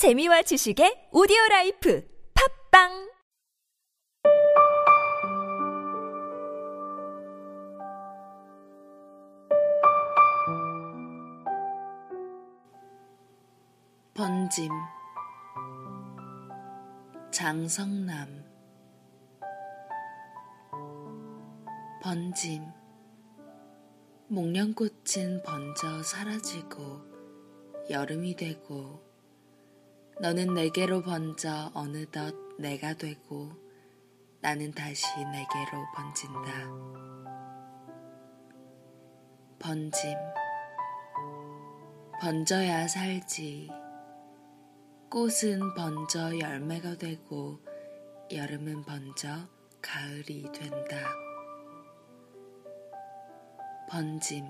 재미와 지식의 오디오 라이프 팝빵! 번짐 장성남. 번짐 목련꽃은 번져 사라지고 여름이 되고 너는 내게로 번져 어느덧 내가 되고 나는 다시 내게로 번진다. 번짐 번져야 살지 꽃은 번져 열매가 되고 여름은 번져 가을이 된다. 번짐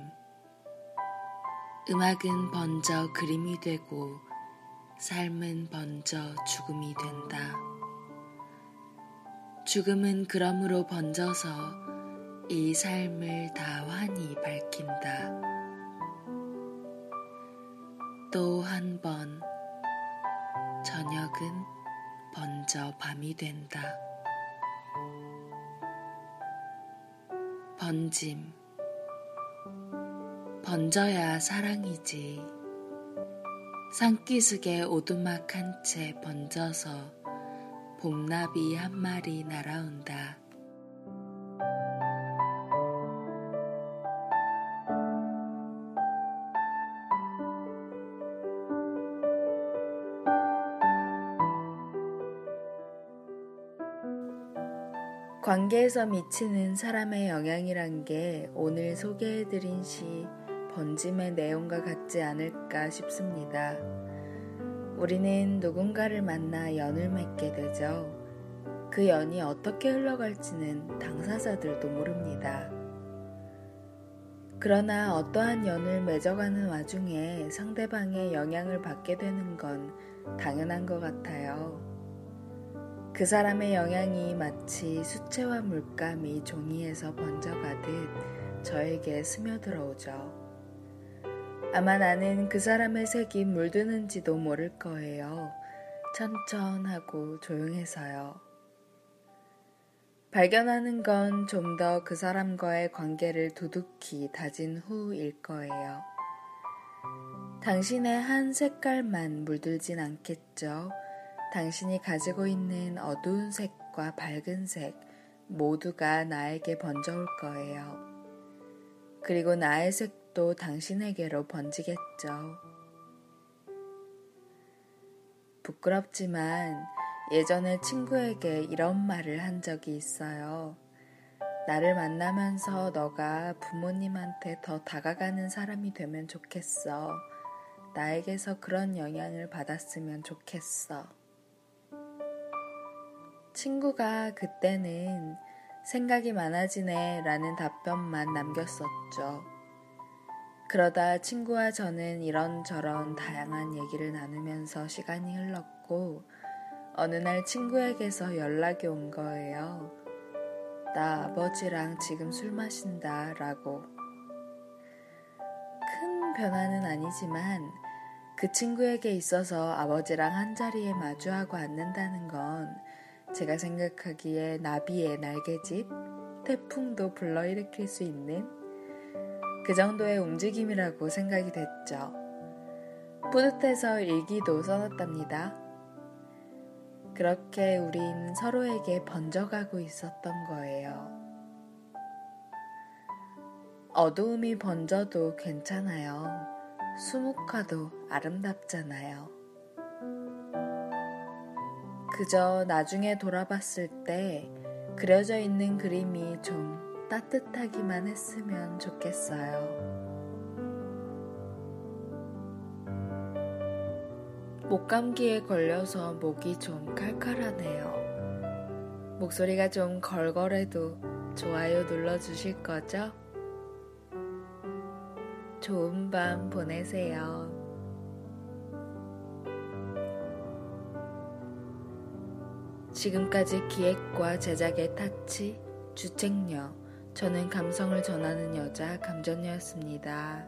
음악은 번져 그림이 되고 삶은 번져 죽음이 된다. 죽음은 그러므로 번져서 이 삶을 다 환히 밝힌다. 또 한 번, 저녁은 번져 밤이 된다. 번짐, 번져야 사랑이지. 산기슭에 오두막 한 채 번져서 봄나비 한 마리 날아온다. 관계에서 미치는 사람의 영향이란 게 오늘 소개해드린 시 번짐의 내용과 같지 않을까 싶습니다. 우리는 누군가를 만나 연을 맺게 되죠. 그 연이 어떻게 흘러갈지는 당사자들도 모릅니다. 그러나 어떠한 연을 맺어가는 와중에 상대방의 영향을 받게 되는 건 당연한 것 같아요. 그 사람의 영향이 마치 수채화 물감이 종이에서 번져가듯 저에게 스며들어오죠. 아마 나는 그 사람의 색이 물드는지도 모를 거예요. 천천하고 조용해서요. 발견하는 건 좀 더 그 사람과의 관계를 두둑히 다진 후일 거예요. 당신의 한 색깔만 물들진 않겠죠. 당신이 가지고 있는 어두운 색과 밝은 색 모두가 나에게 번져올 거예요. 그리고 나의 색 또 당신에게로 번지겠죠. 부끄럽지만 예전에 친구에게 이런 말을 한 적이 있어요. 나를 만나면서 너가 부모님한테 더 다가가는 사람이 되면 좋겠어. 나에게서 그런 영향을 받았으면 좋겠어. 친구가 그때는 생각이 많아지네 라는 답변만 남겼었죠. 그러다 친구와 저는 이런저런 다양한 얘기를 나누면서 시간이 흘렀고, 어느 날 친구에게서 연락이 온 거예요. 나 아버지랑 지금 술 마신다 라고. 큰 변화는 아니지만 그 친구에게 있어서 아버지랑 한 자리에 마주하고 앉는다는 건 제가 생각하기에 나비의 날개짓, 태풍도 불러일으킬 수 있는 그 정도의 움직임이라고 생각이 됐죠. 뿌듯해서 일기도 써놨답니다. 그렇게 우린 서로에게 번져가고 있었던 거예요. 어두움이 번져도 괜찮아요. 수묵화도 아름답잖아요. 그저 나중에 돌아봤을 때 그려져 있는 그림이 좀 따뜻하기만 했으면 좋겠어요. 목감기에 걸려서 목이 좀 칼칼하네요. 목소리가 좀 걸걸해도 좋아요 눌러주실 거죠? 좋은 밤 보내세요. 지금까지 기획과 제작의 타치, 주책녀, 저는 감성을 전하는 여자 감전녀였습니다.